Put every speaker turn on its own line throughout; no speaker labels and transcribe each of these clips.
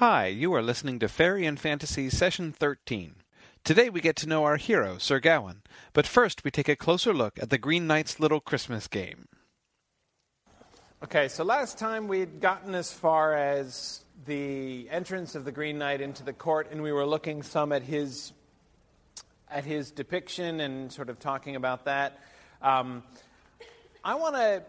Hi, you are listening to Fairy and Fantasy Session 13. Today we get to know our hero, Sir Gawain, but first we take a closer look at the Green Knight's little Christmas game.
Okay, so last time we'd gotten as far as the entrance of the Green Knight into the court, and we were looking some at his at his depiction and sort of talking about that. Um, I want to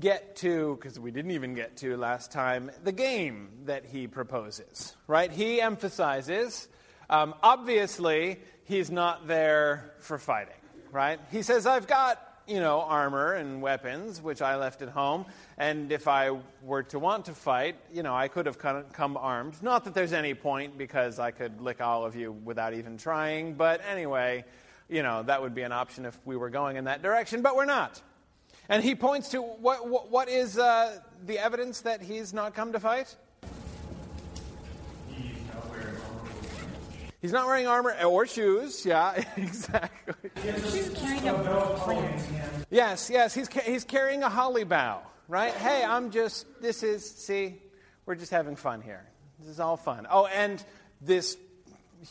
get to, because we didn't even get to last time, the game that he proposes, right? He emphasizes, um, obviously, he's not there for fighting, right? He says, I've got, you know, armor and weapons, which I left at home, and if I were to want to fight, you know, I could have come armed. Not that there's any point, because I could lick all of you without even trying, but anyway, you know, that would be an option if we were going in that direction, but we're not. And he points to what, what, what is uh, the evidence that he's not come to fight? He's not wearing armor or shoes. Yeah, exactly. Yes, yes, he's, he's carrying a holly bough, right? Hey, I'm just, this is, see, we're just having fun here. This is all fun. Oh, and this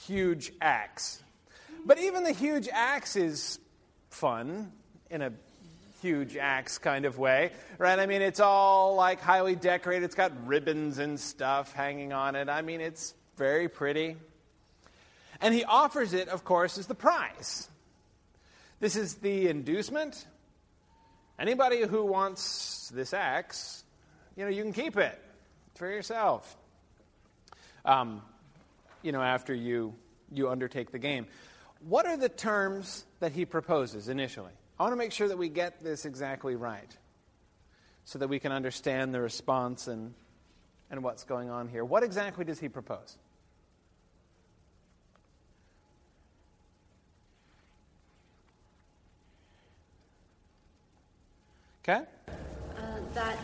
huge axe. But even the huge axe is fun in a huge axe kind of way, right? I mean, it's all like highly decorated. It's got ribbons and stuff hanging on it. I mean, it's very pretty. And he offers it, of course, as the prize. This is the inducement. Anybody who wants this axe, you know, you can keep it for yourself. Um, you know, after you you undertake the game. What are the terms that he proposes initially? I want to make sure that we get this exactly right so that we can understand the response and, and what's going on here. What exactly does he propose? Okay?
Uh, that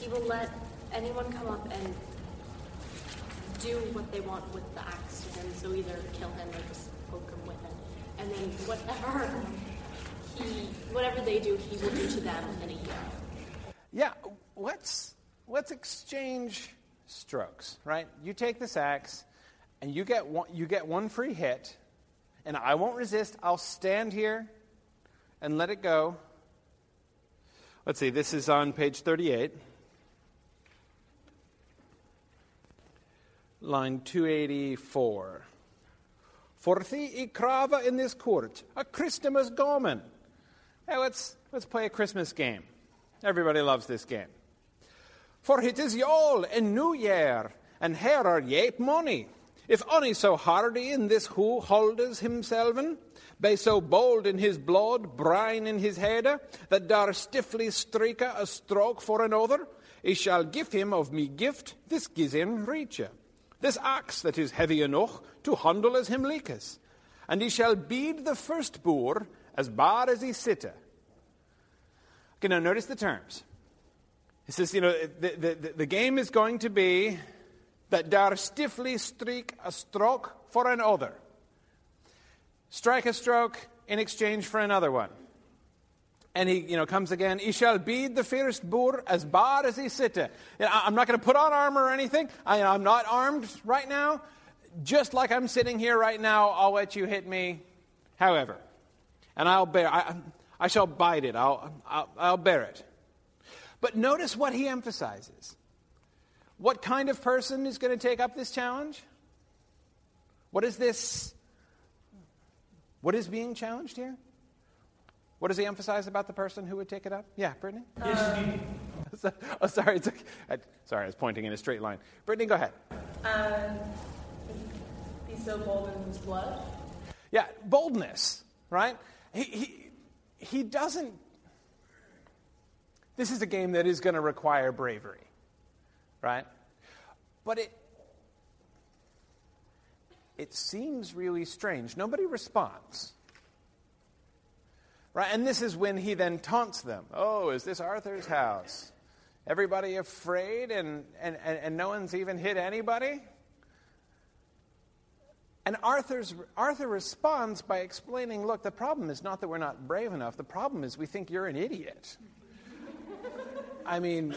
he will let anyone come up and do what they want with the axe to him, so either kill him or just poke him with it. And then whatever he, whatever they do, he will do to them in a year.
Yeah, let's let's exchange strokes, right? You take this axe, and you get one, you get one free hit, and I won't resist. I'll stand here and let it go. Let's see. This is on page thirty-eight. Line 284. For thee, I crava in this court, a Christmas garment Hey, let's, let's play a Christmas game. Everybody loves this game. For it is Yule and New Year, and here are yet money. If ony so hardy in this who holders himselven, be so bold in his blood, brine in his head, that dar stiffly strike a stroke for another, he shall give him of me gift this gizin reacher, this axe that is heavy enough to handle as him likes, and he shall bead the first boor as bad as he sitter. Okay, now notice the terms. It says, you know, the, the, the game is going to be that dar stiffly streak a stroke for another. Strike a stroke in exchange for another one. And he, you know, comes again. He shall bead the first boor as bad as he sitter. You know, I'm not going to put on armor or anything. I, I'm not armed right now. Just like I'm sitting here right now, I'll let you hit me. However, and I'll bear. I, I shall bite it. I'll, I'll, I'll bear it. But notice what he emphasizes. What kind of person is going to take up this challenge? What is this? What is being challenged here? What does he emphasize about the person who would take it up? Yeah, Brittany?
Um,
oh, sorry. It's okay. I, sorry, I was pointing in a straight line. Brittany, go ahead.
Um, be so bold in his blood.
Yeah, boldness, right? He, he, doesn't. This is a game that is going to require bravery, right? But it, it seems really strange. Nobody responds. Right? And this is when he then taunts them. Oh, is this Arthur's house? Everybody afraid and, and, and, and no one's even hit anybody? And Arthur's, Arthur responds by explaining look, the problem is not that we're not brave enough, the problem is we think you're an idiot. I mean,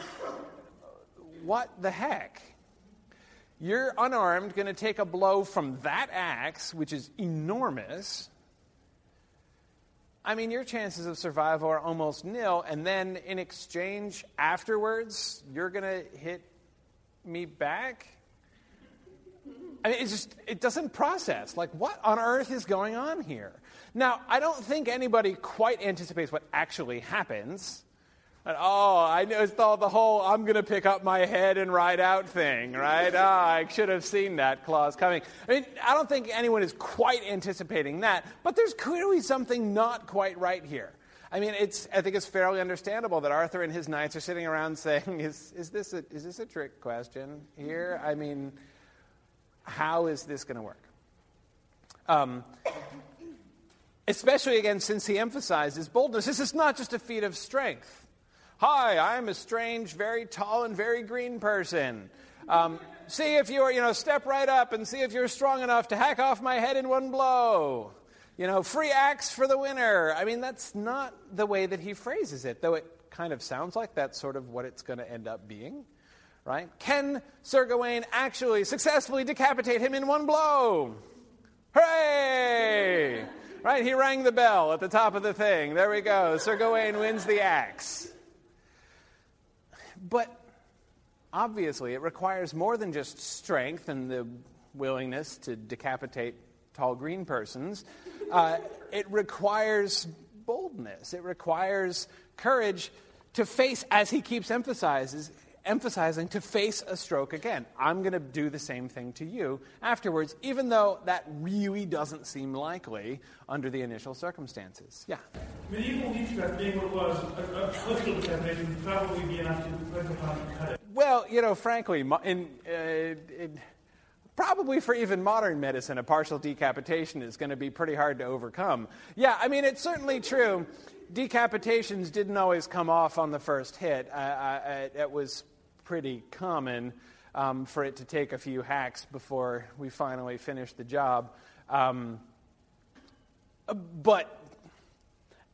what the heck? you're unarmed, going to take a blow from that axe, which is enormous. I mean, your chances of survival are almost nil, and then in exchange afterwards, you're going to hit me back? I mean, it just it doesn't process. Like, what on earth is going on here? Now, I don't think anybody quite anticipates what actually happens. And, oh, I know it's all the whole I'm going to pick up my head and ride out thing, right? oh, I should have seen that clause coming. I mean, I don't think anyone is quite anticipating that, but there's clearly something not quite right here. I mean, it's, I think it's fairly understandable that Arthur and his knights are sitting around saying, is, is, this, a, is this a trick question here? I mean, how is this going to work? Um, especially, again, since he emphasizes boldness. This is not just a feat of strength. Hi, I'm a strange, very tall, and very green person. Um, see if you're, you know, step right up and see if you're strong enough to hack off my head in one blow. You know, free axe for the winner. I mean, that's not the way that he phrases it, though it kind of sounds like that's sort of what it's going to end up being, right? Can Sir Gawain actually successfully decapitate him in one blow? Hooray! Right? He rang the bell at the top of the thing. There we go. Sir Gawain wins the axe. But obviously, it requires more than just strength and the willingness to decapitate tall green persons. Uh, it requires boldness. It requires courage to face, as he keeps emphasizes, emphasizing, to face a stroke again. I'm going to do the same thing to you afterwards, even though that really doesn't seem likely under the initial circumstances. Yeah.
Medieval witchcraft being what was, a, a political would probably be enough to break apart and cut it.
Well, you know, frankly, in, uh, in, probably for even modern medicine, a partial decapitation is going to be pretty hard to overcome. Yeah, I mean, it's certainly true. Decapitations didn't always come off on the first hit. Uh, uh, it was pretty common um, for it to take a few hacks before we finally finish the job. Um, but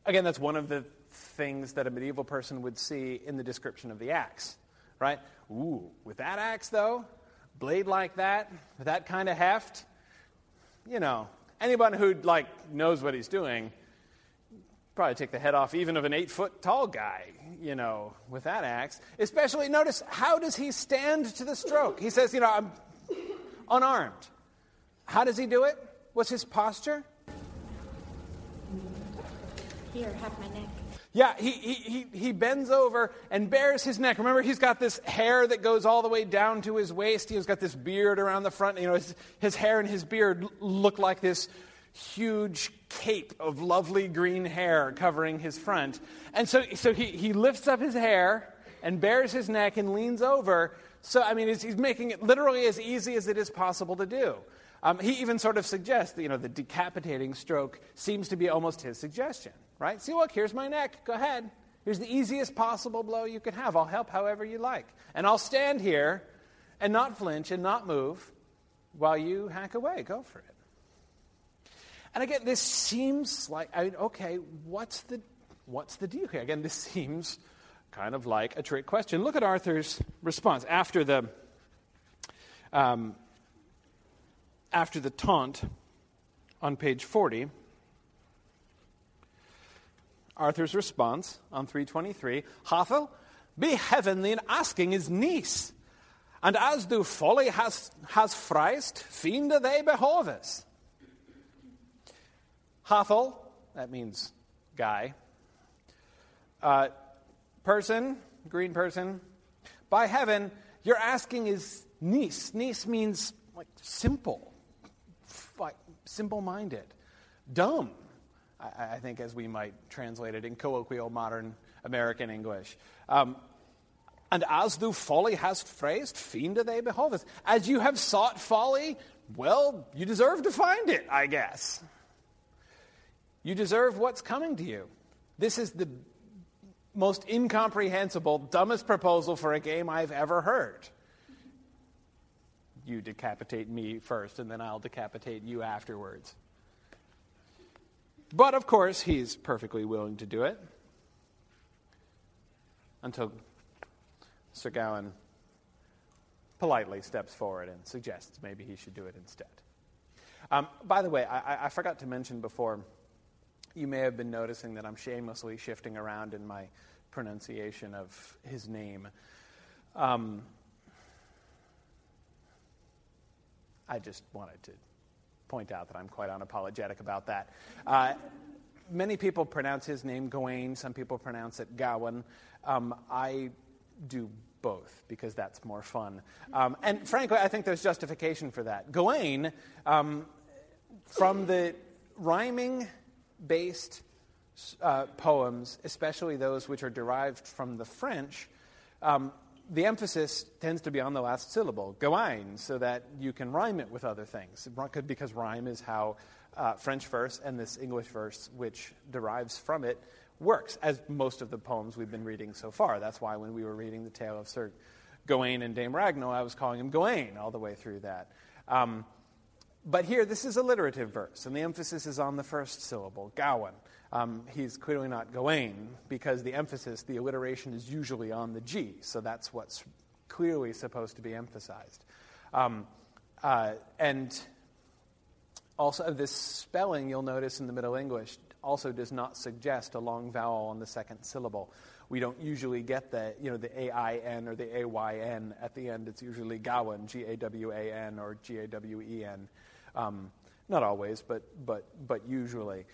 again, that's one of the things that a medieval person would see in the description of the axe, right? Ooh, with that axe, though, blade like that, with that kind of heft, you know, anyone who like knows what he's doing probably take the head off even of an eight foot tall guy, you know, with that axe. Especially, notice, how does he stand to the stroke? He says, you know, I'm unarmed. How does he do it? What's his posture?
Here, have my neck.
Yeah, he, he, he, he bends over and bares his neck. Remember, he's got this hair that goes all the way down to his waist. He's got this beard around the front. You know, his, his hair and his beard look like this huge cape of lovely green hair covering his front. And so, so he, he lifts up his hair and bares his neck and leans over. So, I mean, he's, making it literally as easy as it is possible to do. Um, he even sort of suggests that, you know, the decapitating stroke seems to be almost his suggestion, right? See, look, here's my neck. Go ahead. Here's the easiest possible blow you could have. I'll help however you like. And I'll stand here and not flinch and not move while you hack away. Go for it. And again, this seems like, I mean, okay, what's the, what's the deal here? Again, this seems kind of like a trick question. Look at Arthur's response after the, um, after the taunt on page 40. Arthur's response on 323 Hathel, be heavenly in asking his niece. And as do folly has, has freist, fiende they behoves. Hathel, that means guy. Uh, person, green person. By heaven, you're asking is niece. Niece means like simple, like simple minded, dumb, I, I, think, as we might translate it in colloquial modern American English. Um, and as thou folly hast phrased, fiend fiende they behoveth. As you have sought folly, well, you deserve to find it, I guess. You deserve what's coming to you. This is the most incomprehensible, dumbest proposal for a game I've ever heard. You decapitate me first, and then I'll decapitate you afterwards. But of course, he's perfectly willing to do it until Sir Gawain politely steps forward and suggests maybe he should do it instead. Um, by the way, I, I forgot to mention before, you may have been noticing that I'm shamelessly shifting around in my pronunciation of his name. Um, I just wanted to point out that I'm quite unapologetic about that. Uh, many people pronounce his name Gawain, some people pronounce it Gowan. Um, I do both because that's more fun. Um, and frankly, I think there's justification for that. Gawain, um, from the rhyming based uh, poems, especially those which are derived from the French, um, the emphasis tends to be on the last syllable, Gawain, so that you can rhyme it with other things. Because rhyme is how uh, French verse and this English verse, which derives from it, works, as most of the poems we've been reading so far. That's why when we were reading the tale of Sir Gawain and Dame Ragnall, I was calling him Gawain all the way through that. Um, but here, this is alliterative verse, and the emphasis is on the first syllable, Gawain. Um, he's clearly not Gawain because the emphasis, the alliteration, is usually on the G, so that's what's clearly supposed to be emphasized. Um, uh, and also, this spelling you'll notice in the Middle English also does not suggest a long vowel on the second syllable. We don't usually get the, you know, the A-I-N or the A-Y-N at the end. It's usually Gawain, G-A-W-A-N or G-A-W-E-N. Um, not always, but, but, but usually.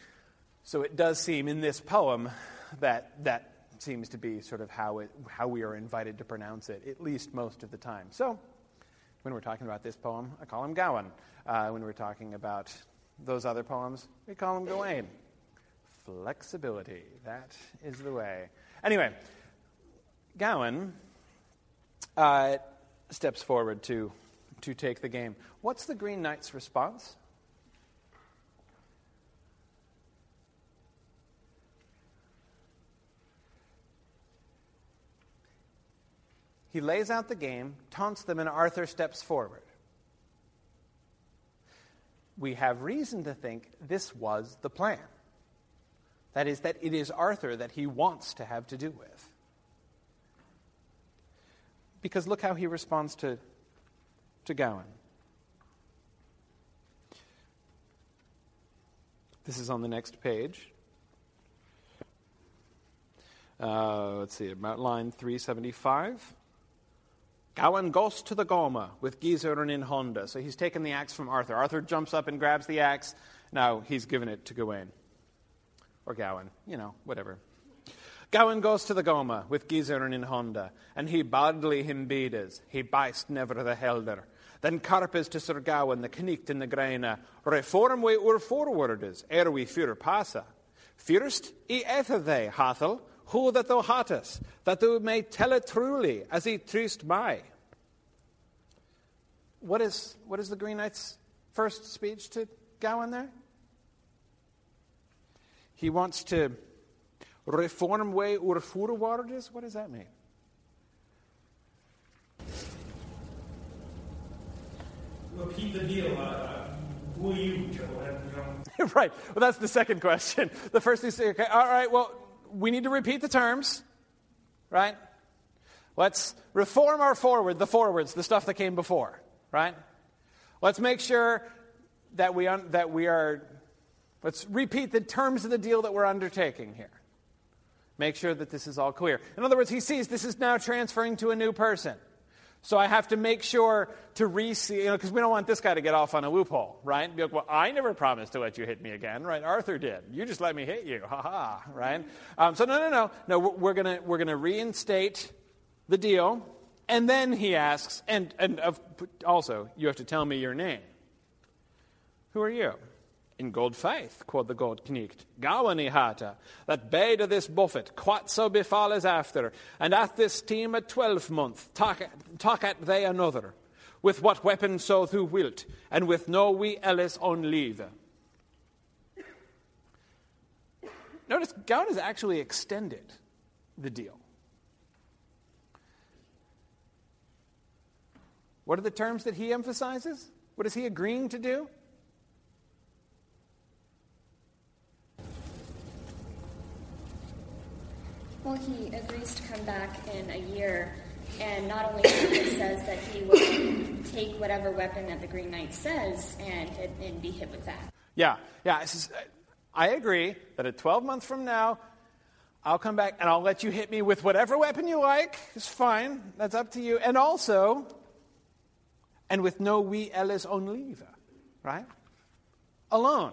So it does seem in this poem that that seems to be sort of how, it, how we are invited to pronounce it, at least most of the time. So when we're talking about this poem, I call him Gawain. Uh, when we're talking about those other poems, we call him Gawain flexibility. That is the way. Anyway, Gawain uh, steps forward to, to take the game. What's the Green Knight's response? He lays out the game, taunts them, and Arthur steps forward. We have reason to think this was the plan. That is, that it is Arthur that he wants to have to do with. Because look how he responds to, to Gawain. This is on the next page. Uh, let's see, about line 375. Gawain goes to the Goma with Giserin in Honda. So he's taken the axe from Arthur. Arthur jumps up and grabs the axe. Now he's given it to Gawain or Gawain, you know, whatever. Gawain goes to the Goma with Giserin in Honda, and he badly him bedes, he bist never the helder. Then carpes to Sir Gawain, the knicht in the graina, reform we ur forwardes, ere we fur passa. First, e ether they, Hathel, who that thou hattest, that thou may tell it truly, as he trust my. What is, what is the Green Knight's first speech to Gawain there? He wants to reform way ur forwardes. What does that mean?
Repeat the deal. Uh, are you, Joe?
right. Well, that's the second question. The first is okay, all right, well, we need to repeat the terms, right? Let's reform our forward, the forwards, the stuff that came before, right? Let's make sure that we, un- that we are Let's repeat the terms of the deal that we're undertaking here. Make sure that this is all clear. In other words, he sees this is now transferring to a new person. So I have to make sure to re see, you know, because we don't want this guy to get off on a loophole, right? Be like, well, I never promised to let you hit me again, right? Arthur did. You just let me hit you, ha ha, right? Um, so no, no, no, no. We're gonna we're gonna reinstate the deal, and then he asks, and and also you have to tell me your name. Who are you? In good faith, quoth the god knicht, Gawain hata, that bade this buffet, quat so befall as after, and at this team a twelvemonth, talk, at they another, with what weapon so thou wilt, and with no we else on leave. Notice Gawain has actually extended the deal. What are the terms that he emphasizes? What is he agreeing to do?
Well, he agrees to come back in a year And not only says that he will take whatever weapon that the Green Knight says and, and be hit with that.
Yeah, yeah. Is, I agree that at 12 months from now, I'll come back and I'll let you hit me with whatever weapon you like. It's fine. That's up to you. And also, and with no we Ellis on leave, right? Alone.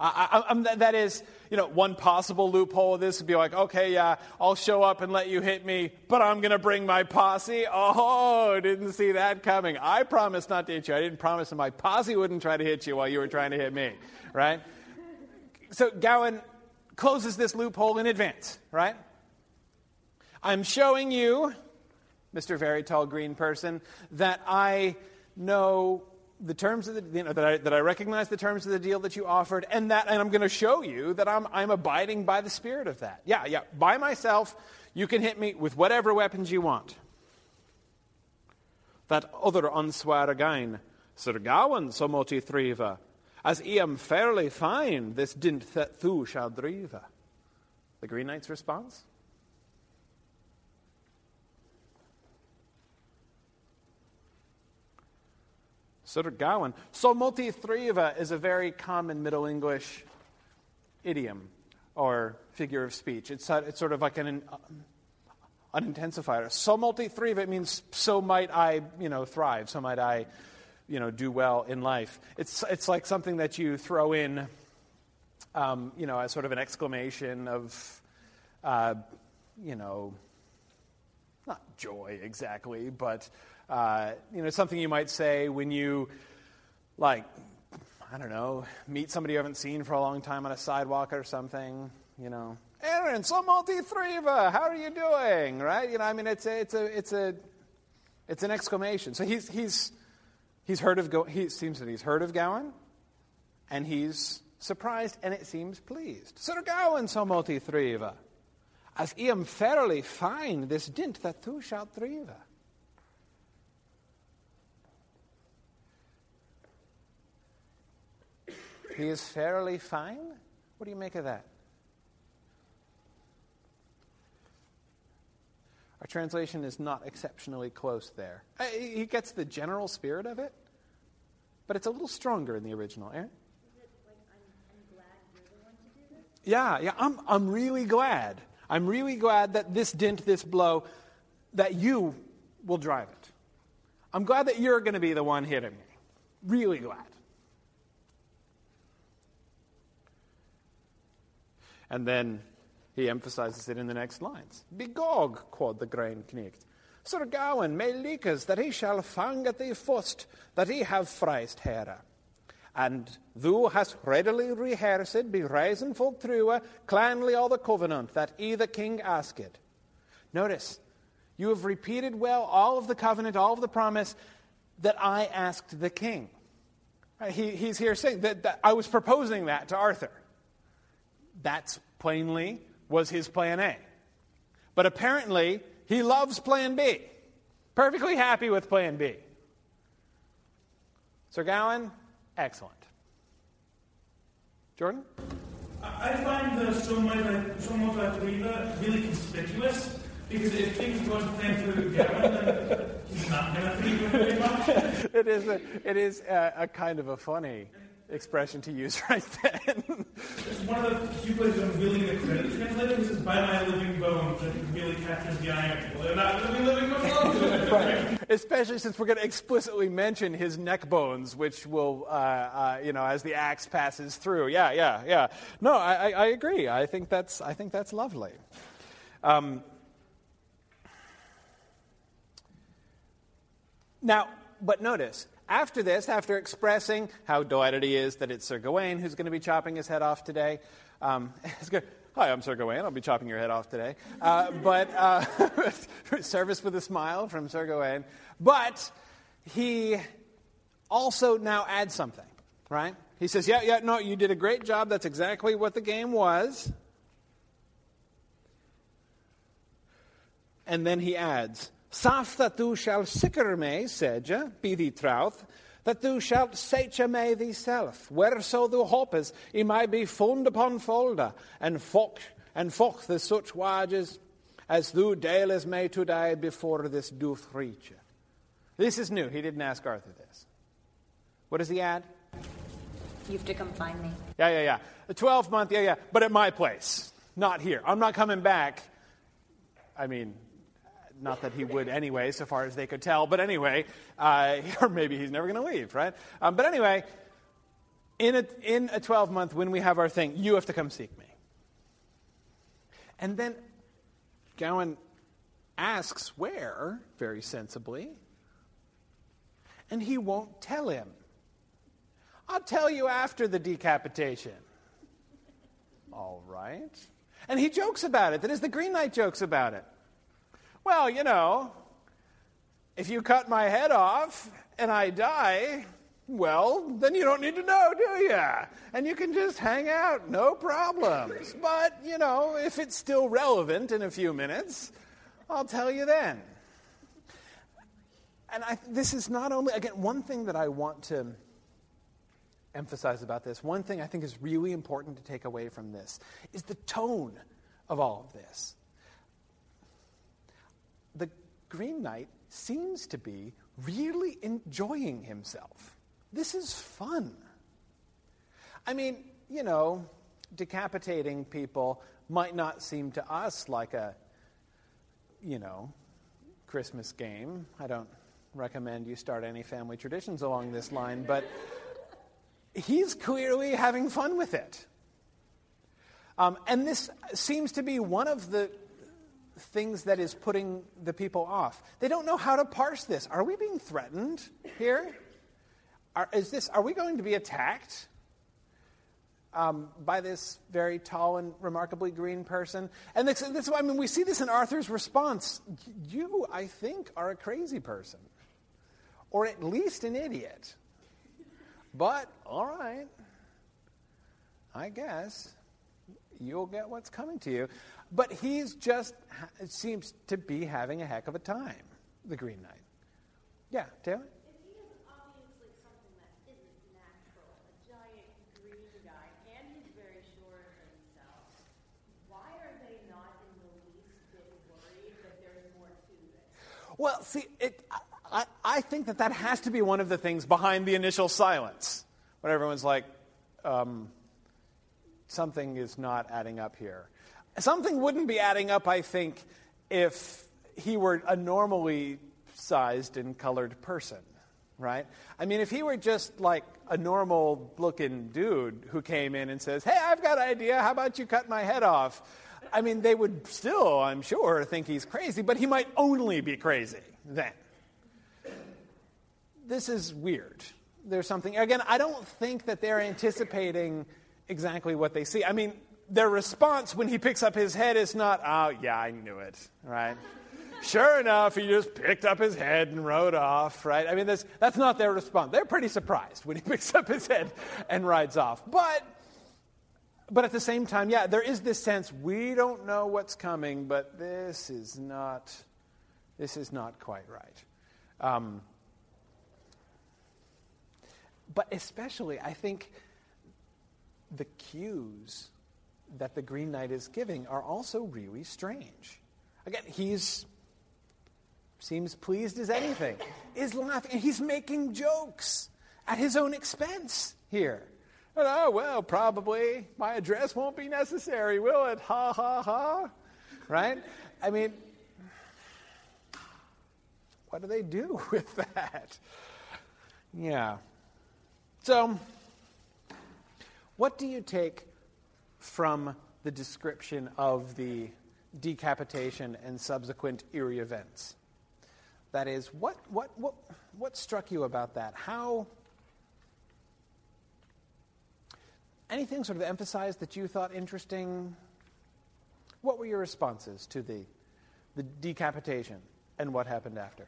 I, I, that is, you know, one possible loophole of this would be like, okay, yeah, I'll show up and let you hit me, but I'm going to bring my posse. Oh, didn't see that coming. I promised not to hit you. I didn't promise that my posse wouldn't try to hit you while you were trying to hit me, right? So Gawain closes this loophole in advance, right? I'm showing you, Mr. Very Tall Green Person, that I know the terms of the you know, that I, that I recognize the terms of the deal that you offered, and that and I'm going to show you that I'm I'm abiding by the spirit of that. Yeah, yeah. By myself, you can hit me with whatever weapons you want. That other unswear again, Sir Gawain somoti thriva, as am fairly fine, this dint that thou shall driva. The Green Knight's response? Sir Gawain. So multi thriva is a very common Middle English idiom or figure of speech. It's, it's sort of like an, uh, an intensifier. So multi thriva, it means so might I, you know, thrive. So might I, you know, do well in life. It's, it's like something that you throw in, um, you know, as sort of an exclamation of, uh, you know, not joy exactly, but uh, you know, something you might say when you, like, I don't know, meet somebody you haven't seen for a long time on a sidewalk or something, you know. Aaron, so multi thriva, how are you doing? Right? You know, I mean, it's a, it's a, it's a, it's an exclamation. So he's, he's, he's heard of, Go, he seems that he's heard of Gawain, and he's surprised, and it seems pleased. Sir Gawain, so multi thriva, as I am fairly fine this dint that thou shalt thriva. He is fairly fine? What do you make of that? Our translation is not exceptionally close there. Uh, he gets the general spirit of it, but it's a little stronger in the original. Aaron? Yeah, yeah, I'm, I'm really glad. I'm really glad that this dint, this blow, that you will drive it. I'm glad that you're going to be the one hitting me. Really glad. And then he emphasizes it in the next lines. Begog, quod the grain knecht. Sir Gawain may leakes that he shall fang at thee first, that he have freist here. And thou hast readily rehearsed, be risen full true, clanly all the covenant that either king asked. Notice, you have repeated well all of the covenant, all of the promise that I asked the king. He, he's here saying that, that I was proposing that to Arthur. That's plainly was his plan A. But apparently, he loves plan B. Perfectly happy with plan B. Sir Gawain, excellent. Jordan?
I find the Somota Riva really conspicuous because if things go to plan for Gawain, then he's not going to think very much.
it is, a, it is a, a kind of a funny expression to use right then.
it's one of the few places I'm willing to credit translated. This is by my living bones that really captures the eye of. They're not really living bones.
right. Especially since we're going to explicitly mention his neck bones, which will, uh, uh, you know, as the axe passes through. Yeah, yeah, yeah. No, I, I, I agree. I think that's, I think that's lovely. Um, now, but notice, after this, after expressing how delighted he is that it's Sir Gawain who's going to be chopping his head off today, um, Hi, I'm Sir Gawain. I'll be chopping your head off today. Uh, but uh, service with a smile from Sir Gawain. But he also now adds something, right? He says, Yeah, yeah, no, you did a great job. That's exactly what the game was. And then he adds, Saf that thou shalt sicker me, seja, be thee trouth, that thou shalt secha me thyself, whereso thou hoppest, he might be fund upon folder, and foch, and foch the such wages, as thou dales me to die before this doth reach. This is new. He didn't ask Arthur this. What does he add?
You have to come find me.
Yeah, yeah, yeah. The 12 month, yeah, yeah. But at my place, not here. I'm not coming back. I mean, not that he would anyway, so far as they could tell. But anyway, uh, or maybe he's never going to leave, right? Um, but anyway, in a, in a 12 month, when we have our thing, you have to come seek me. And then Gawain asks where, very sensibly, and he won't tell him. I'll tell you after the decapitation. All right. And he jokes about it. That is, the Green Knight jokes about it. Well, you know, if you cut my head off and I die, well, then you don't need to know, do you? And you can just hang out, no problems. But, you know, if it's still relevant in a few minutes, I'll tell you then. And I, this is not only, again, one thing that I want to emphasize about this, one thing I think is really important to take away from this is the tone of all of this. Green Knight seems to be really enjoying himself. This is fun. I mean, you know, decapitating people might not seem to us like a, you know, Christmas game. I don't recommend you start any family traditions along this line, but he's clearly having fun with it. Um, and this seems to be one of the things that is putting the people off. They don't know how to parse this. Are we being threatened here? Are, is this, are we going to be attacked um, by this very tall and remarkably green person? And this, this, I mean, we see this in Arthur's response. You, I think, are a crazy person, or at least an idiot. But, all right, I guess you'll get what's coming to you. But he's just, it seems to be having a heck of a time, the Green Knight. Yeah, Taylor?
If he is obviously something that isn't natural, a giant green guy, and he's very sure of himself, why are they not in the least bit worried that there's more to this?
Well, see, it, I, I think that that has to be one of the things behind the initial silence, when everyone's like, um, something is not adding up here. Something wouldn't be adding up, I think, if he were a normally sized and colored person, right? I mean, if he were just like a normal looking dude who came in and says, Hey, I've got an idea. How about you cut my head off? I mean, they would still, I'm sure, think he's crazy, but he might only be crazy then. This is weird. There's something, again, I don't think that they're anticipating exactly what they see. I mean, their response when he picks up his head is not, oh, yeah, I knew it, right? sure enough, he just picked up his head and rode off, right? I mean, that's, that's not their response. They're pretty surprised when he picks up his head and rides off. But, but at the same time, yeah, there is this sense we don't know what's coming, but this is not, this is not quite right. Um, but especially, I think the cues that the Green Knight is giving are also really strange. Again, he's seems pleased as anything, is laughing, he's making jokes at his own expense here. And, oh, well, probably my address won't be necessary, will it? Ha, ha, ha. Right? I mean, what do they do with that? Yeah. So, what do you take from the description of the decapitation and subsequent eerie events? That is, what, what, what, what struck you about that? How. Anything sort of emphasized that you thought interesting? What were your responses to the, the decapitation and what happened after?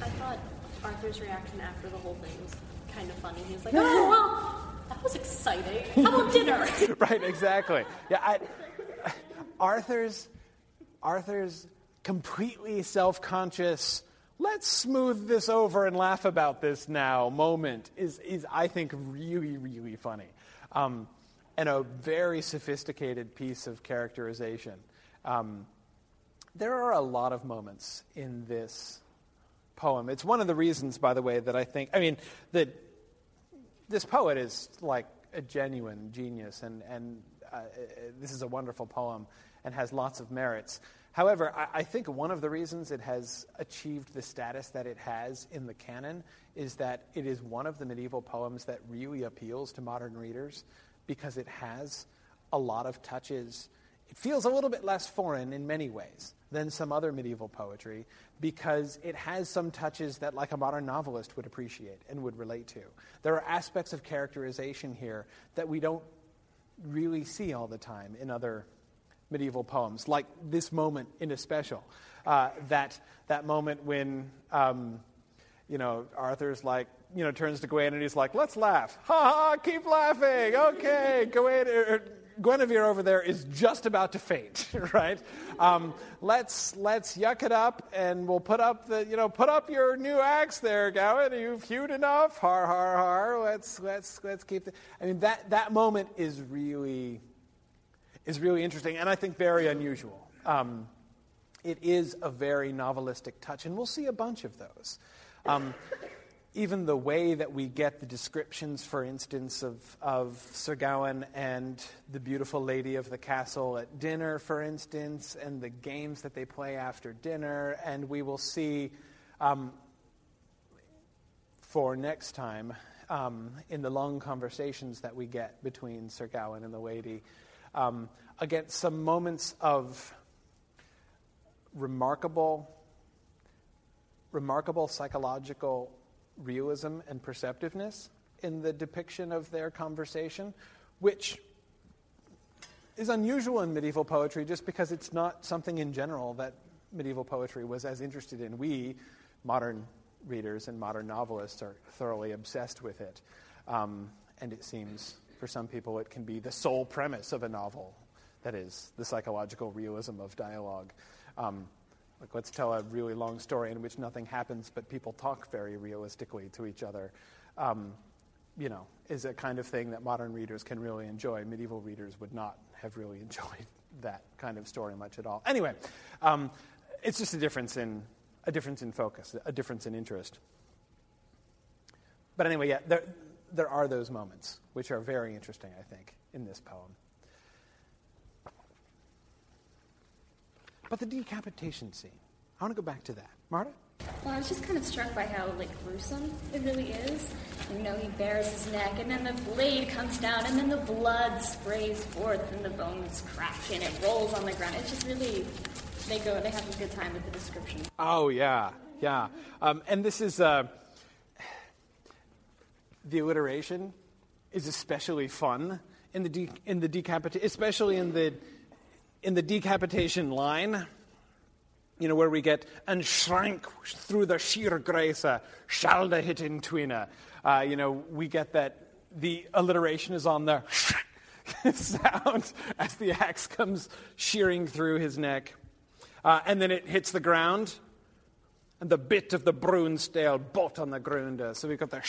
I thought Arthur's reaction after the whole thing was kind of funny. He was like, "Oh well, that was exciting. How about dinner?"
right, exactly. Yeah, I, Arthur's Arthur's completely self-conscious let's smooth this over and laugh about this now moment is, is I think, really, really funny. Um, and a very sophisticated piece of characterization. Um, there are a lot of moments in this poem. It's one of the reasons, by the way, that I think, I mean, that this poet is like a genuine genius, and, and uh, this is a wonderful poem and has lots of merits. However, I, I think one of the reasons it has achieved the status that it has in the canon is that it is one of the medieval poems that really appeals to modern readers because it has a lot of touches. It feels a little bit less foreign in many ways than some other medieval poetry because it has some touches that, like a modern novelist, would appreciate and would relate to. There are aspects of characterization here that we don't really see all the time in other medieval poems, like this moment in especial. Uh, that, that moment when, um, you know, Arthur's like, you know, turns to Gawain and he's like, let's laugh. Ha ha, keep laughing. Okay. Gawain, er, er, Guinevere over there is just about to faint, right? Um, let's let's yuck it up, and we'll put up the you know put up your new axe there, Gawain. You've hewed enough. Har har har. Let's let's let's keep. The, I mean that that moment is really is really interesting, and I think very unusual. Um, it is a very novelistic touch, and we'll see a bunch of those. Um, even the way that we get the descriptions, for instance, of, of Sir Gawain and the beautiful lady of the castle at dinner, for instance, and the games that they play after dinner, and we will see um, for next time um, in the long conversations that we get between Sir Gawain and the lady, um, against some moments of remarkable, remarkable psychological realism and perceptiveness in the depiction of their conversation, which is unusual in medieval poetry just because it's not something in general that medieval poetry was as interested in. We, modern readers and modern novelists, are thoroughly obsessed with it. Um, and it seems for some people it can be the sole premise of a novel that is, the psychological realism of dialogue. Um, like, let's tell a really long story in which nothing happens, but people talk very realistically to each other. Um, you know, is a kind of thing that modern readers can really enjoy. Medieval readers would not have really enjoyed that kind of story much at all. Anyway, um, it's just a difference in a difference in focus, a difference in interest. But anyway, yeah, there, there are those moments which are very interesting, I think, in this poem. But the decapitation scene, I want to go back to that. Marta?
Well, I was just kind of struck by how like gruesome it really is. You know, he bares his neck, and then the blade comes down, and then the blood sprays forth, and the bones crack, and it rolls on the ground. It's just really they go. They have a good time with the description.
Oh yeah, yeah. Um, and this is uh, the alliteration is especially fun in the de- in the decapitation, especially in the in the decapitation line, you know, where we get, and shrank through the sheer grace, shalda hit in twina. Uh, you know, we get that the alliteration is on the sound as the axe comes shearing through his neck. Uh, and then it hits the ground, and the bit of the Brunstale bot on the ground. So we've got the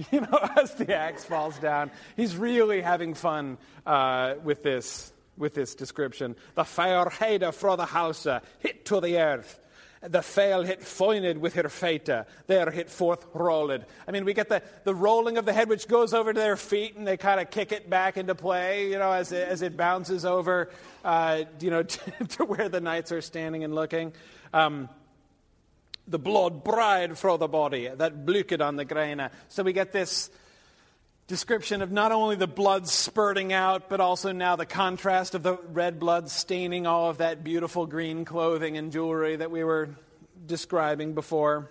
you know, as the axe falls down. He's really having fun uh, with this with this description. The fire heide fro the house hit to the earth. The fail hit foined with her fate, there hit forth rolled. I mean, we get the, the rolling of the head which goes over to their feet and they kind of kick it back into play, you know, as it, as it bounces over, uh, you know, to, to, where the knights are standing and looking. Um, the blood bride fro the body, that bluked on the grain. So we get this description of not only the blood spurting out, but also now the contrast of the red blood staining all of that beautiful green clothing and jewelry that we were describing before.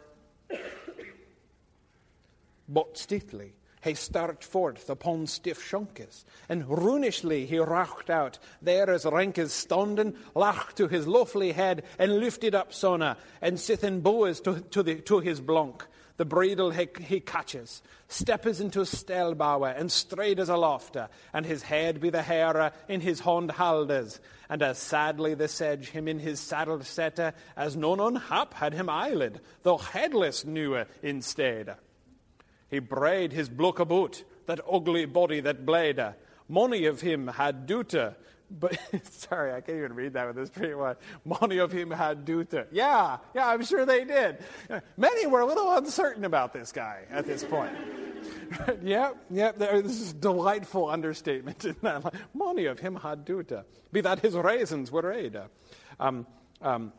But stiffly he start forth upon stiff shunkes, and runishly he racht out, there as rankes stonden, lacht to his lovely head, and lifted up sona, and sithen boas to, to, to his blunk. The bridle he, he catches, steppes into stelbower, and straders alofter, and his head be the hair in his hand haldes, and as sadly the sedge him in his saddle sette, as none unhap had him eyelid, though headless newer instead. He braid his blook about, that ugly body that blade. Money of him had duta, but sorry, I can't even read that with this pretty one. Many of him had duta. Yeah, yeah, I'm sure they did. Many were a little uncertain about this guy at this point. yep, yep. This is delightful understatement in that. Many of him had duta. Be that his raisins were ada. Um, um,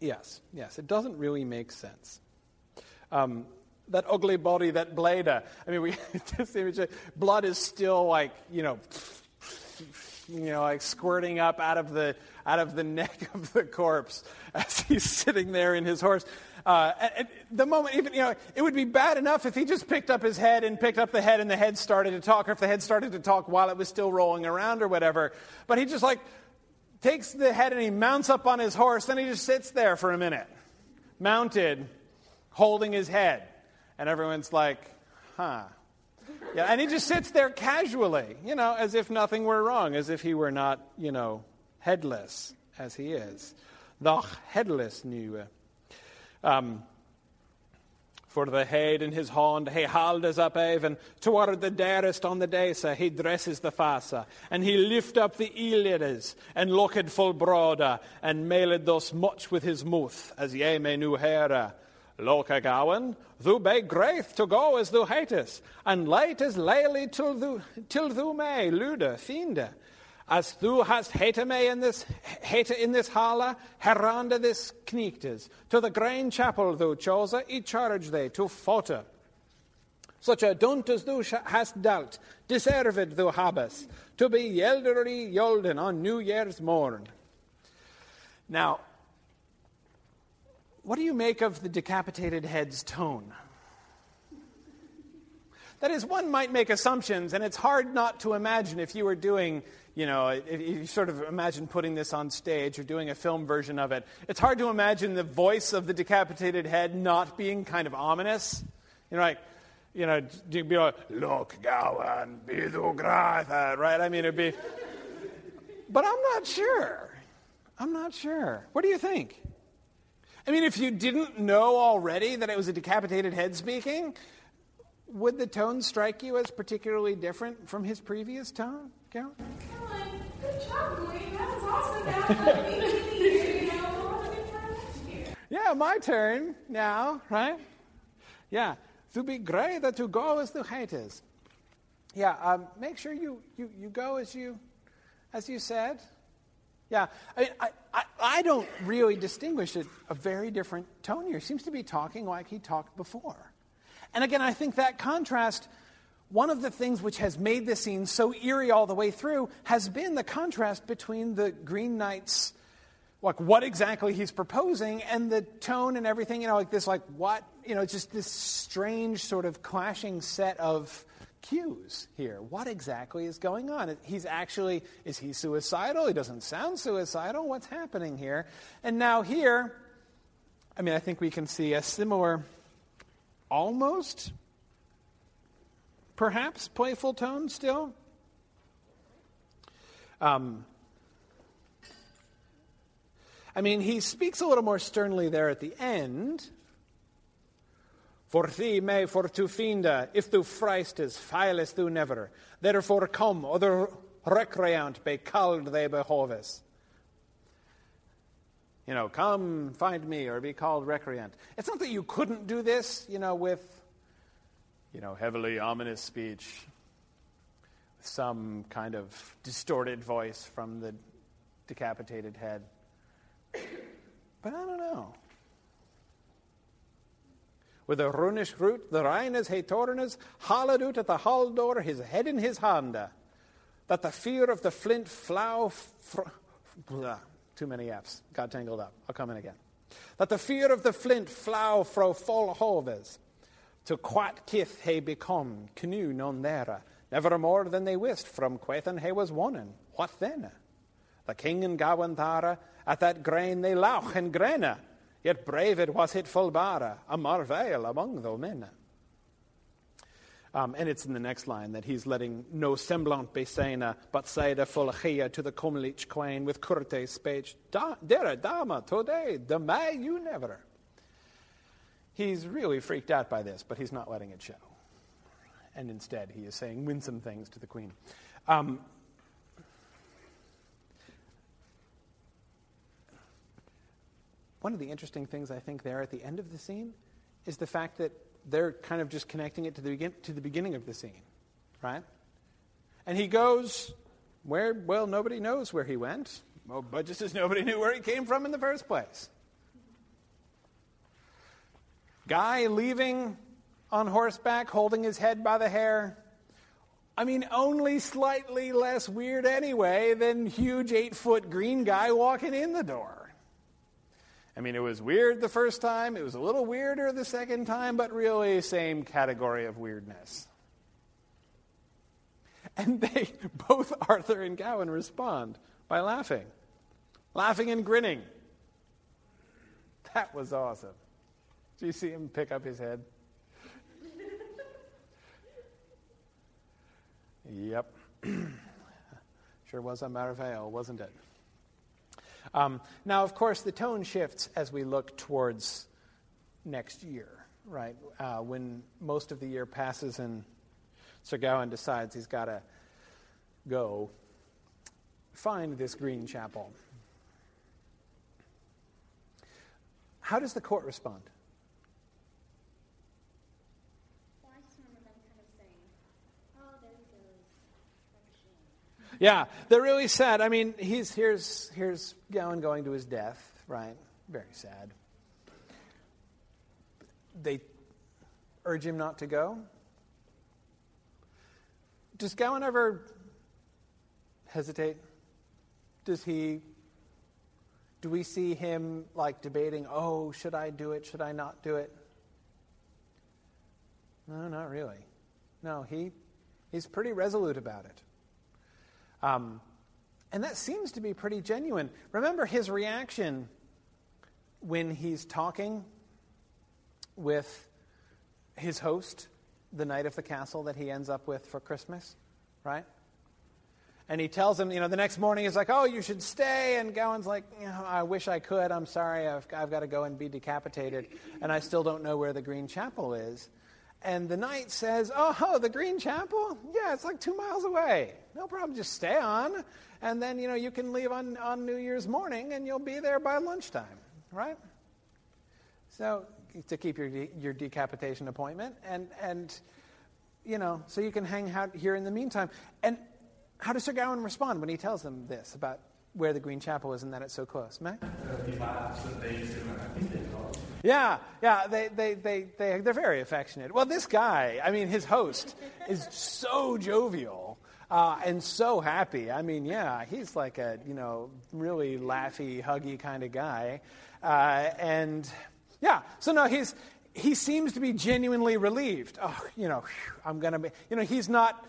yes, yes. It doesn't really make sense. Um, that ugly body, that blade. I mean, we this image. Blood is still like you know you know, like squirting up out of the out of the neck of the corpse as he's sitting there in his horse. Uh, at, the moment, even you know, it would be bad enough if he just picked up his head and picked up the head, and the head started to talk, or if the head started to talk while it was still rolling around, or whatever. But he just like takes the head and he mounts up on his horse, then he just sits there for a minute, mounted, holding his head, and everyone's like, "Huh." Yeah, and he just sits there casually, you know, as if nothing were wrong, as if he were not, you know, headless as he is. The headless new. Um, for the head in his hand, he haldes up even toward the dearest on the desa, he dresses the fasa, and he lift up the eelides, and looked full broader, and mailed thus much with his mouth, as ye may nu hear. Loka gowan, thou be graith to go as thou hatest, and light as layly till thou, till thou may, luda, fiende. As thou hast hate me in this, hate in this hala, heranda this kneektes, to the grain chapel thou chose, e charge they to fota. Such a dunt as thou hast dealt, deserved thou habest, to be elderly yolden on New Year's morn. Now, what do you make of the decapitated head's tone? That is, one might make assumptions, and it's hard not to imagine if you were doing, you know, if you sort of imagine putting this on stage or doing a film version of it, it's hard to imagine the voice of the decapitated head not being kind of ominous. You know, like, you know, be like, look, Gowan, be the gratha, right? I mean, it'd be. But I'm not sure. I'm not sure. What do you think? I mean, if you didn't know already that it was a decapitated head speaking, would the tone strike you as particularly different from his previous tone, Carol?
Good job, Dwayne. That was awesome. That
yeah, my turn now, right? Yeah. To be great that to go as the haters. Yeah, um, make sure you, you, you go as you as you said. Yeah, I, mean, I, I, I, don't really distinguish it, a very different tone here. He seems to be talking like he talked before. And again, I think that contrast, one of the things which has made this scene so eerie all the way through, has been the contrast between the Green Knight's, like what exactly he's proposing, and the tone and everything, you know, like this, like what, you know, just this strange sort of clashing set of cues here. What exactly is going on? He's actually, is he suicidal? He doesn't sound suicidal. What's happening here? And now here, I mean, I think we can see a similar, almost, perhaps, playful tone still. Um, I mean, he speaks a little more sternly there at the end for thee may for to finde, if thou freistest, feilest thou never. Therefore come, other recreant be called they behoves. You know, come find me or be called recreant. It's not that you couldn't do this, you know, with, you know, heavily ominous speech, with some kind of distorted voice from the decapitated head. But I don't know with a runish root, the Rhines Hatornes, hollowed out at the hall door, his head in his hand, that the fear of the flint flow. Fr- blah, too many F's. Got tangled up. I'll come in again. That the fear of the flint flow fro hoves, to quat kith he become, canoe non there, never more than they wist from quathan he was wonen. What then? The king and Gawan at that grain they lauch and grena, Yet brave it was it full bara, a marvel among the men. Um, and it's in the next line that he's letting no semblant be seen, but say the full chia to the cumlich quain with curte speech, dera dama today, the may you never. He's really freaked out by this, but he's not letting it show. And instead, he is saying winsome things to the queen. Um, one of the interesting things I think there at the end of the scene is the fact that they're kind of just connecting it to the, begin- to the beginning of the scene, right? And he goes where, well, nobody knows where he went, well, but just as nobody knew where he came from in the first place. Guy leaving on horseback, holding his head by the hair. I mean, only slightly less weird anyway than huge eight foot green guy walking in the door. I mean, it was weird the first time, it was a little weirder the second time, but really same category of weirdness. And they, both Arthur and Gawain, respond by laughing, laughing and grinning. That was awesome. Do you see him pick up his head? yep. sure was a Marveil, wasn't it? Um, now, of course, the tone shifts as we look towards next year, right? Uh, when most of the year passes and Sir Gawain decides he's got to go find this green chapel. How does the court respond? Yeah, they're really sad. I mean, he's here's here's Gawain going to his death, right? Very sad. They urge him not to go. Does Gawain ever hesitate? Does he do we see him like debating, oh, should I do it? Should I not do it? No, not really. No, he he's pretty resolute about it. Um, and that seems to be pretty genuine. Remember his reaction when he's talking with his host the night of the castle that he ends up with for Christmas, right? And he tells him, you know, the next morning he's like, oh, you should stay. And Gawain's like, I wish I could. I'm sorry. I've, I've got to go and be decapitated. And I still don't know where the Green Chapel is. And the knight says, Oh, the Green Chapel? Yeah, it's like two miles away. No problem, just stay on. And then, you know, you can leave on, on New Year's morning and you'll be there by lunchtime, right? So, to keep your, de- your decapitation appointment. And, and, you know, so you can hang out here in the meantime. And how does Sir Gawain respond when he tells them this about where the Green Chapel is and that it's so close? Mac? Yeah, yeah, they, they, they, they, they're very affectionate. Well, this guy, I mean, his host is so jovial uh, and so happy. I mean, yeah, he's like a, you know, really laughy, huggy kind of guy. Uh, and yeah, so no, he's, he seems to be genuinely relieved. Oh, you know, I'm to be, you know, he's not,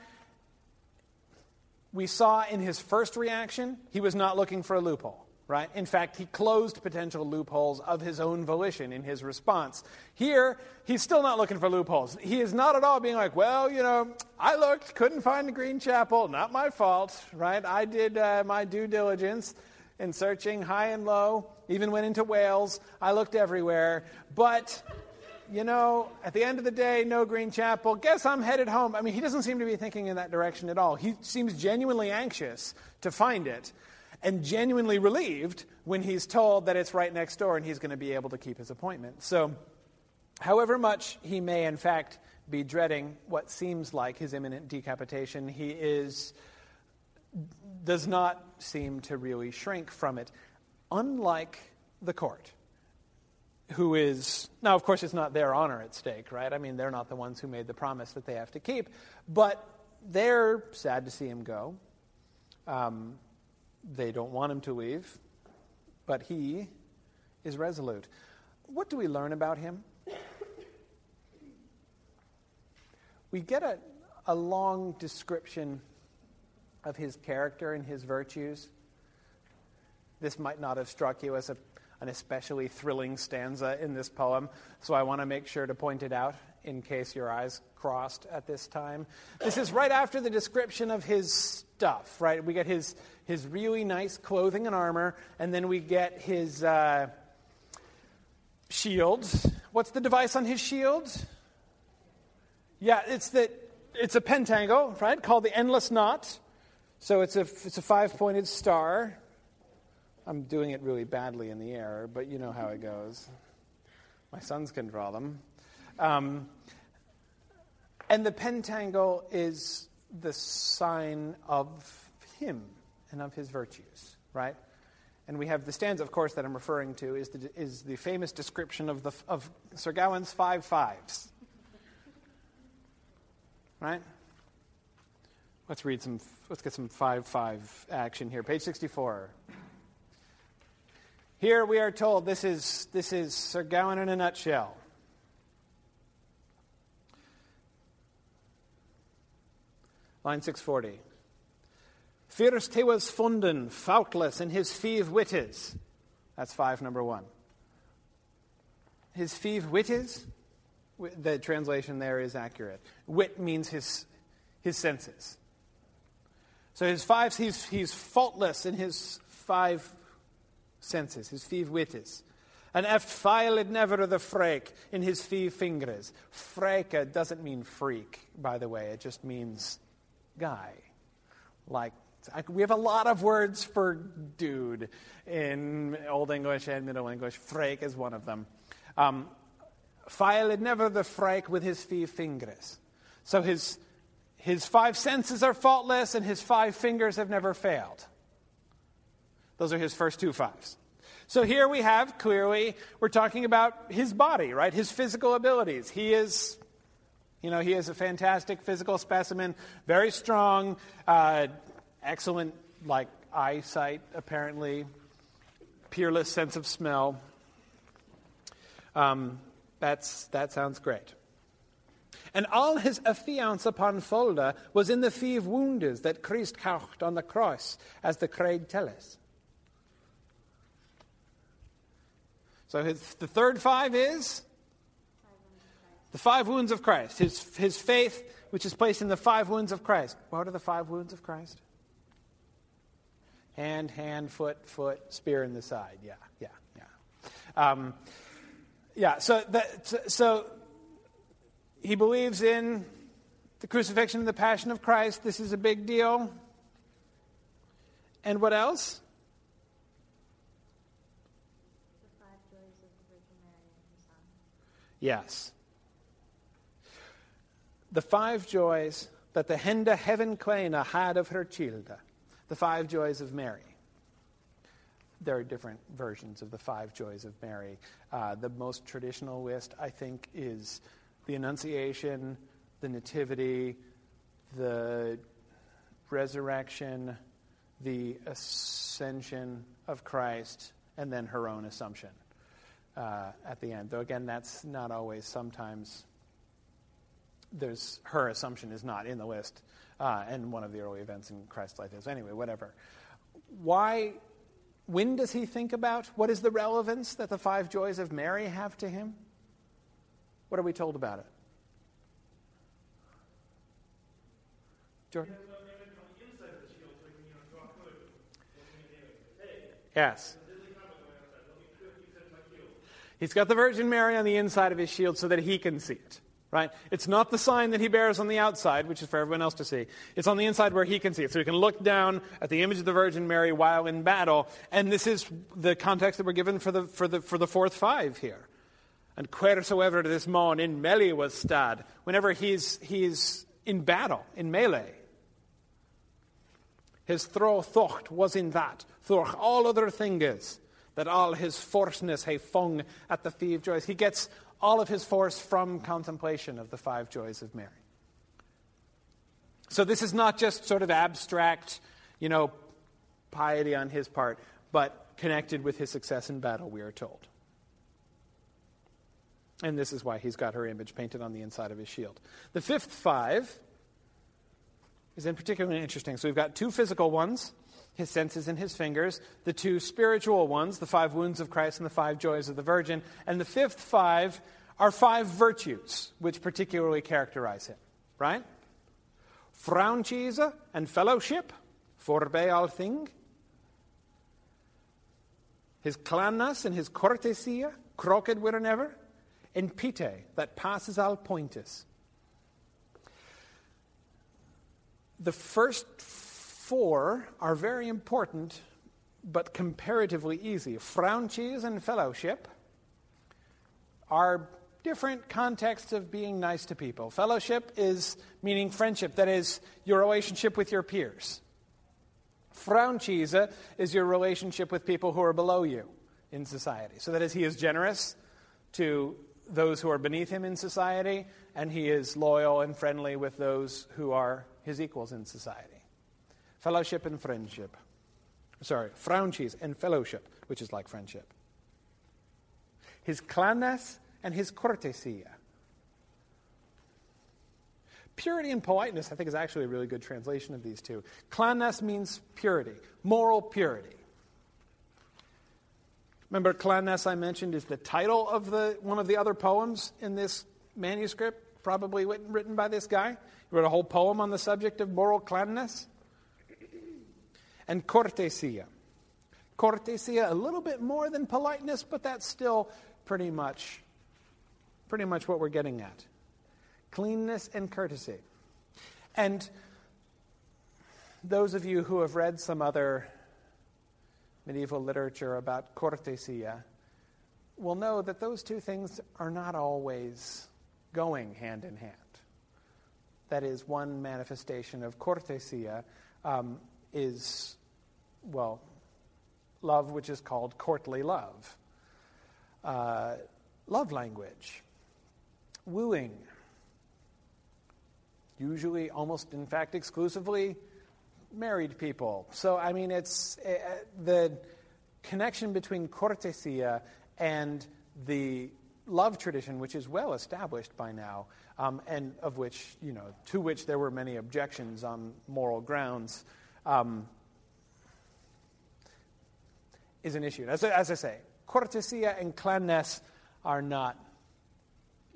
we saw in his first reaction, he was not looking for a loophole right? In fact, he closed potential loopholes of his own volition in his response. Here, he's still not looking for loopholes. He is not at all being like, well, you know, I looked, couldn't find the Green Chapel, not my fault, right? I did uh, my due diligence in searching high and low, even went into Wales. I looked everywhere. But, you know, at the end of the day, no Green Chapel. Guess I'm headed home. I mean, he doesn't seem to be thinking in that direction at all. He seems genuinely anxious to find it and genuinely relieved when he's told that it's right next door and he's going to be able to keep his appointment. So, however much he may, in fact, be dreading what seems like his imminent decapitation, he is does not seem to really shrink from it, unlike the court, who is now, of course, it's not their honor at stake, right? I mean, they're not the ones who made the promise that they have to keep, but they're sad to see him go. Um, they don't want him to leave, but he is resolute. What do we learn about him? We get a, a long description of his character and his virtues. This might not have struck you as a, an especially thrilling stanza in this poem, so I want to make sure to point it out in case your eyes crossed at this time. This is right after the description of his stuff, right? We get his, his really nice clothing and armor, and then we get his uh, shield. What's the device on his shield? Yeah, it's that it's a pentangle, right? Called the endless knot. So it's a it's a five pointed star. I'm doing it really badly in the air, but you know how it goes. My sons can draw them. Um, and the pentangle is the sign of him and of his virtues, right? And we have the stanza, of course, that I'm referring to is the, is the famous description of, the, of Sir Gawain's five fives. Right? Let's read some, let's get some five five action here. Page 64. Here we are told this is, this is Sir Gawain in a nutshell. Line 640. First he was funden, faultless in his five wittes. That's five, number one. His five wittes, the translation there is accurate. Wit means his, his senses. So his five, he's, he's faultless in his five senses, his five wittes. And eft filed never the freak in his five fingers. Freke doesn't mean freak, by the way. It just means guy. Like, we have a lot of words for dude in Old English and Middle English. Freak is one of them. Um, never the freak with his five fingers. So his, his five senses are faultless and his five fingers have never failed. Those are his first two fives. So here we have clearly, we're talking about his body, right? His physical abilities. He is you know, he is a fantastic physical specimen, very strong, uh, excellent, like, eyesight, apparently, peerless sense of smell. Um, that's, that sounds great. And all his affiance upon Fulda was in the five wounds that Christ caught on the cross, as the Craig tell us. So his, the third five is the five wounds of Christ, his, his faith, which is placed in the five wounds of Christ. What are the five wounds of Christ? Hand, hand, foot, foot, spear in the side. Yeah, yeah, yeah. Um, yeah, so, that, so he believes in the crucifixion and the passion of Christ. This is a big deal. And what else? Yes the five joys that the Henda Heaven Kleina had of her childa, the five joys of Mary. There are different versions of the five joys of Mary. Uh, the most traditional list, I think, is the Annunciation, the Nativity, the resurrection, the ascension of Christ, and then her own assumption uh, at the end. Though, again, that's not always sometimes there's her assumption is not in the list, uh, and one of the early events in Christ's life is. Anyway, whatever. Why? When does he think about what is the relevance that the five joys of Mary have to him? What are we told about it? Jordan? Yes. He's got the Virgin Mary on the inside of his shield so that he can see it right? It's not the sign that he bears on the outside, which is for everyone else to see. It's on the inside where he can see it. So he can look down at the image of the Virgin Mary while in battle. And this is the context that we're given for the, for the, for the fourth five here. And wheresoever this mon in melee was stad, whenever he's, he's in battle, in melee, his throw thocht was in that. Through all other things, that all his forceness he fung at the five joys. He gets all of his force from contemplation of the five joys of Mary. So this is not just sort of abstract, you know, piety on his part, but connected with his success in battle, we are told. And this is why he's got her image painted on the inside of his shield. The fifth five is in particularly interesting. So we've got two physical ones his senses and his fingers, the two spiritual ones, the five wounds of Christ and the five joys of the Virgin, and the fifth five are five virtues which particularly characterize him, right? Franchise and fellowship, forbe all thing. His clannas and his cortesia, crooked never, and pite, that passes all pointis. The first four are very important, but comparatively easy. Franchise and fellowship are different contexts of being nice to people. Fellowship is meaning friendship, that is, your relationship with your peers. Franchise uh, is your relationship with people who are below you in society. So that is, he is generous to those who are beneath him in society, and he is loyal and friendly with those who are his equals in society. Fellowship and friendship. Sorry, franchise and fellowship, which is like friendship. His clannas and his cortesia. Purity and politeness, I think, is actually a really good translation of these two. Clannas means purity, moral purity. Remember, Clannas, I mentioned, is the title of the, one of the other poems in this manuscript, probably written by this guy. He wrote a whole poem on the subject of moral cleanliness. And cortesia. Cortesia, a little bit more than politeness, but that's still pretty much, pretty much what we're getting at. Cleanness and courtesy. And those of you who have read some other medieval literature about cortesia will know that those two things are not always going hand in hand. That is, one manifestation of cortesia um, is, well, love which is called courtly love, uh, love language, wooing, usually, almost in fact, exclusively married people. So, I mean, it's uh, the connection between cortesia and the love tradition, which is well established by now, um, and of which, you know, to which there were many objections on moral grounds, um, is an issue. As, as I say, cortesia and cleanness are not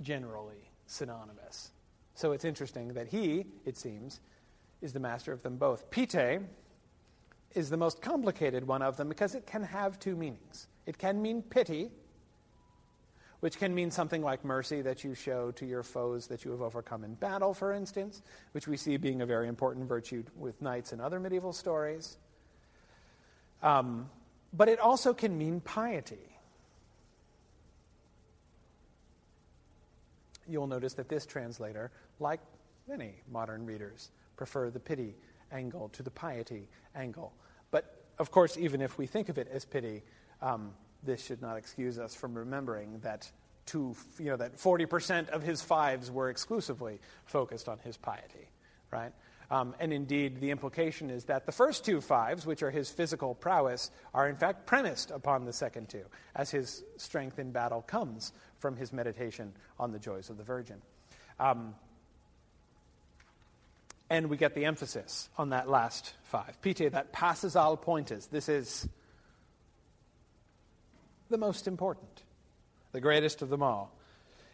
generally synonymous. So it's interesting that he, it seems, is the master of them both. Pite is the most complicated one of them because it can have two meanings. It can mean pity, which can mean something like mercy that you show to your foes that you have overcome in battle, for instance, which we see being a very important virtue with knights and other medieval stories. Um, but it also can mean piety. You'll notice that this translator, like many modern readers, prefer the pity angle to the piety angle. But of course, even if we think of it as pity, um, this should not excuse us from remembering that you know, that 40% of his fives were exclusively focused on his piety, right? Um, and indeed, the implication is that the first two fives, which are his physical prowess, are in fact premised upon the second two, as his strength in battle comes from his meditation on the joys of the Virgin. Um, and we get the emphasis on that last five. Pite, that passes all pointes. This is the most important, the greatest of them all,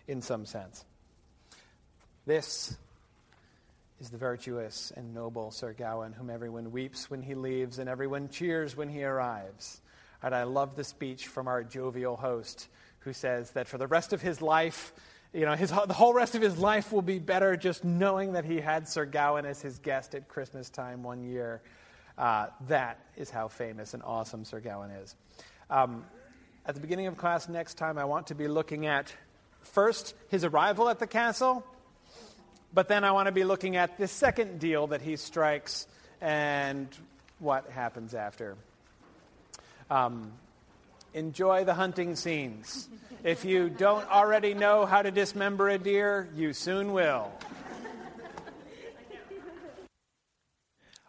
in some sense. This is the virtuous and noble Sir Gawain, whom everyone weeps when he leaves and everyone cheers when he arrives. And I love the speech from our jovial host who says that for the rest of his life, you know, his, the whole rest of his life will be better just knowing that he had Sir Gawain as his guest at Christmas time one year. Uh, that is how famous and awesome Sir Gawain is. Um, at the beginning of class next time, I want to be looking at first his arrival at the castle, but then I want to be looking at the second deal that he strikes and what happens after. Um, enjoy the hunting scenes. If you don't already know how to dismember a deer, you soon will.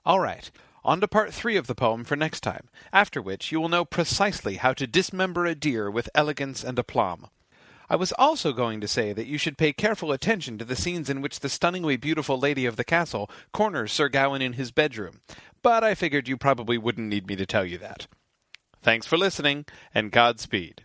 All right, on to part three of the poem for next time, after which you will know precisely how to dismember a deer with elegance and aplomb.
I was also going to say that you should pay careful attention to the scenes in which the stunningly beautiful lady of the castle corners Sir Gawain in his bedroom, but I figured you probably wouldn't need me to tell you that. Thanks for listening, and Godspeed.